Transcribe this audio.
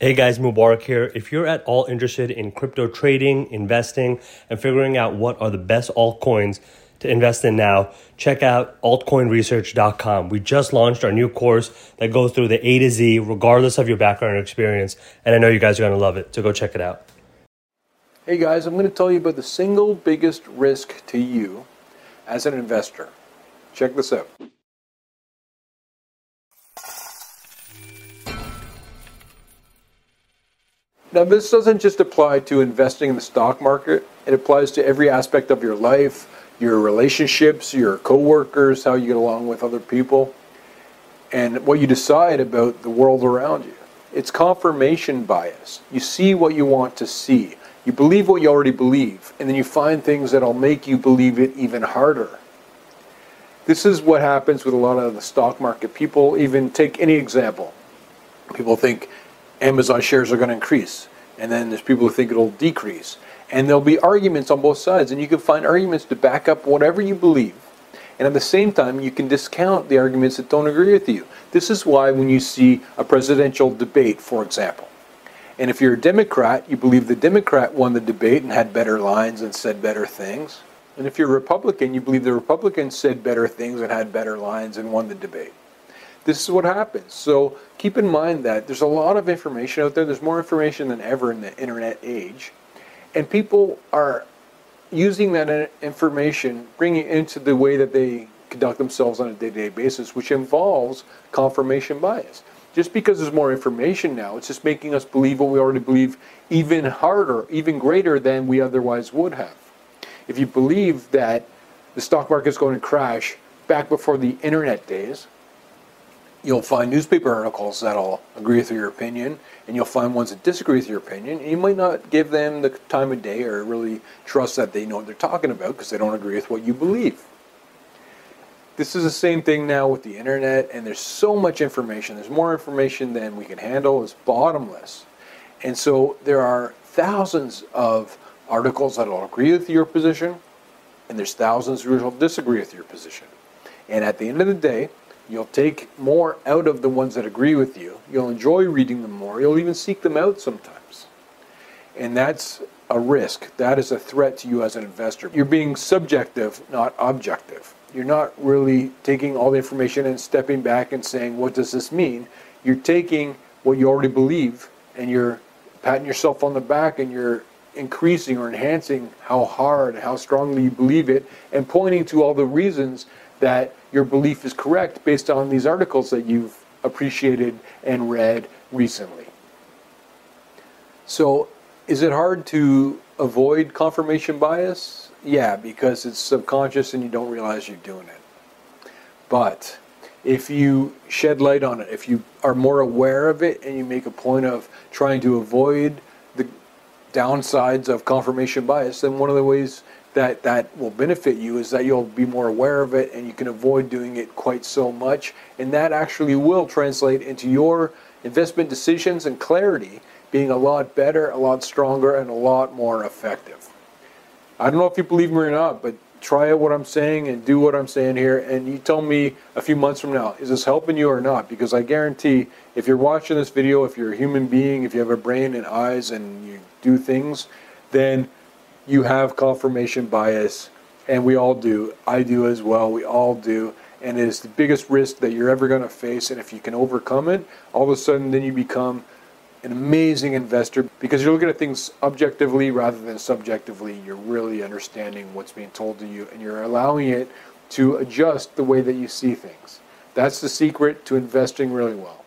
Hey guys, Mubarak here. If you're at all interested in crypto trading, investing, and figuring out what are the best altcoins to invest in now, check out altcoinresearch.com. We just launched our new course that goes through the A to Z, regardless of your background or experience. And I know you guys are going to love it, so go check it out. Hey guys, I'm going to tell you about the single biggest risk to you as an investor. Check this out. Now, this doesn't just apply to investing in the stock market, it applies to every aspect of your life, your relationships, your coworkers, how you get along with other people, and what you decide about the world around you. It's confirmation bias. You see what you want to see. You believe what you already believe, and then you find things that'll make you believe it even harder. This is what happens with a lot of the stock market. People even take any example. People think Amazon shares are going to increase. And then there's people who think it'll decrease. And there'll be arguments on both sides. And you can find arguments to back up whatever you believe. And at the same time, you can discount the arguments that don't agree with you. This is why when you see a presidential debate, for example, and if you're a Democrat, you believe the Democrat won the debate and had better lines and said better things. And if you're a Republican, you believe the Republican said better things and had better lines and won the debate this is what happens. So keep in mind that there's a lot of information out there. There's more information than ever in the internet age. And people are using that information, bringing it into the way that they conduct themselves on a day to day basis, which involves confirmation bias. Just because there's more information now, it's just making us believe what we already believe even harder, even greater than we otherwise would have. If you believe that the stock market is going to crash back before the internet days, you'll find newspaper articles that'll agree with your opinion, and you'll find ones that disagree with your opinion. And you might not give them the time of day or really trust that they know what they're talking about because they don't agree with what you believe. This is the same thing now with the internet, and there's so much information. There's more information than we can handle. It's bottomless. And so there are thousands of articles that will agree with your position, and there's thousands which will disagree with your position. And at the end of the day, You'll take more out of the ones that agree with you. You'll enjoy reading them more. You'll even seek them out sometimes. And that's a risk. That is a threat to you as an investor. You're being subjective, not objective. You're not really taking all the information and stepping back and saying, what does this mean? You're taking what you already believe and you're patting yourself on the back and you're increasing or enhancing how hard, how strongly you believe it, and pointing to all the reasons that your belief is correct based on these articles that you've appreciated and read recently. So, is it hard to avoid confirmation bias? Yeah, because it's subconscious and you don't realize you're doing it. But if you shed light on it, if you are more aware of it and you make a point of trying to avoid the downsides of confirmation bias, then one of the ways that that will benefit you is that you'll be more aware of it and you can avoid doing it quite so much. And that actually will translate into your investment decisions and clarity being a lot better a lot stronger and a lot more effective. I don't know if you believe me or not but try out what i'm saying and do what i'm saying here and you tell me a few months from now is this helping you or not because i guarantee if you're watching this video if you're a human being if you have a brain and eyes and you do things then you have confirmation bias, and we all do. I do as well. We all do. And it is the biggest risk that you're ever going to face. And if you can overcome it, all of a sudden, then you become an amazing investor because you're looking at things objectively rather than subjectively. You're really understanding what's being told to you and you're allowing it to adjust the way that you see things. That's the secret to investing really well.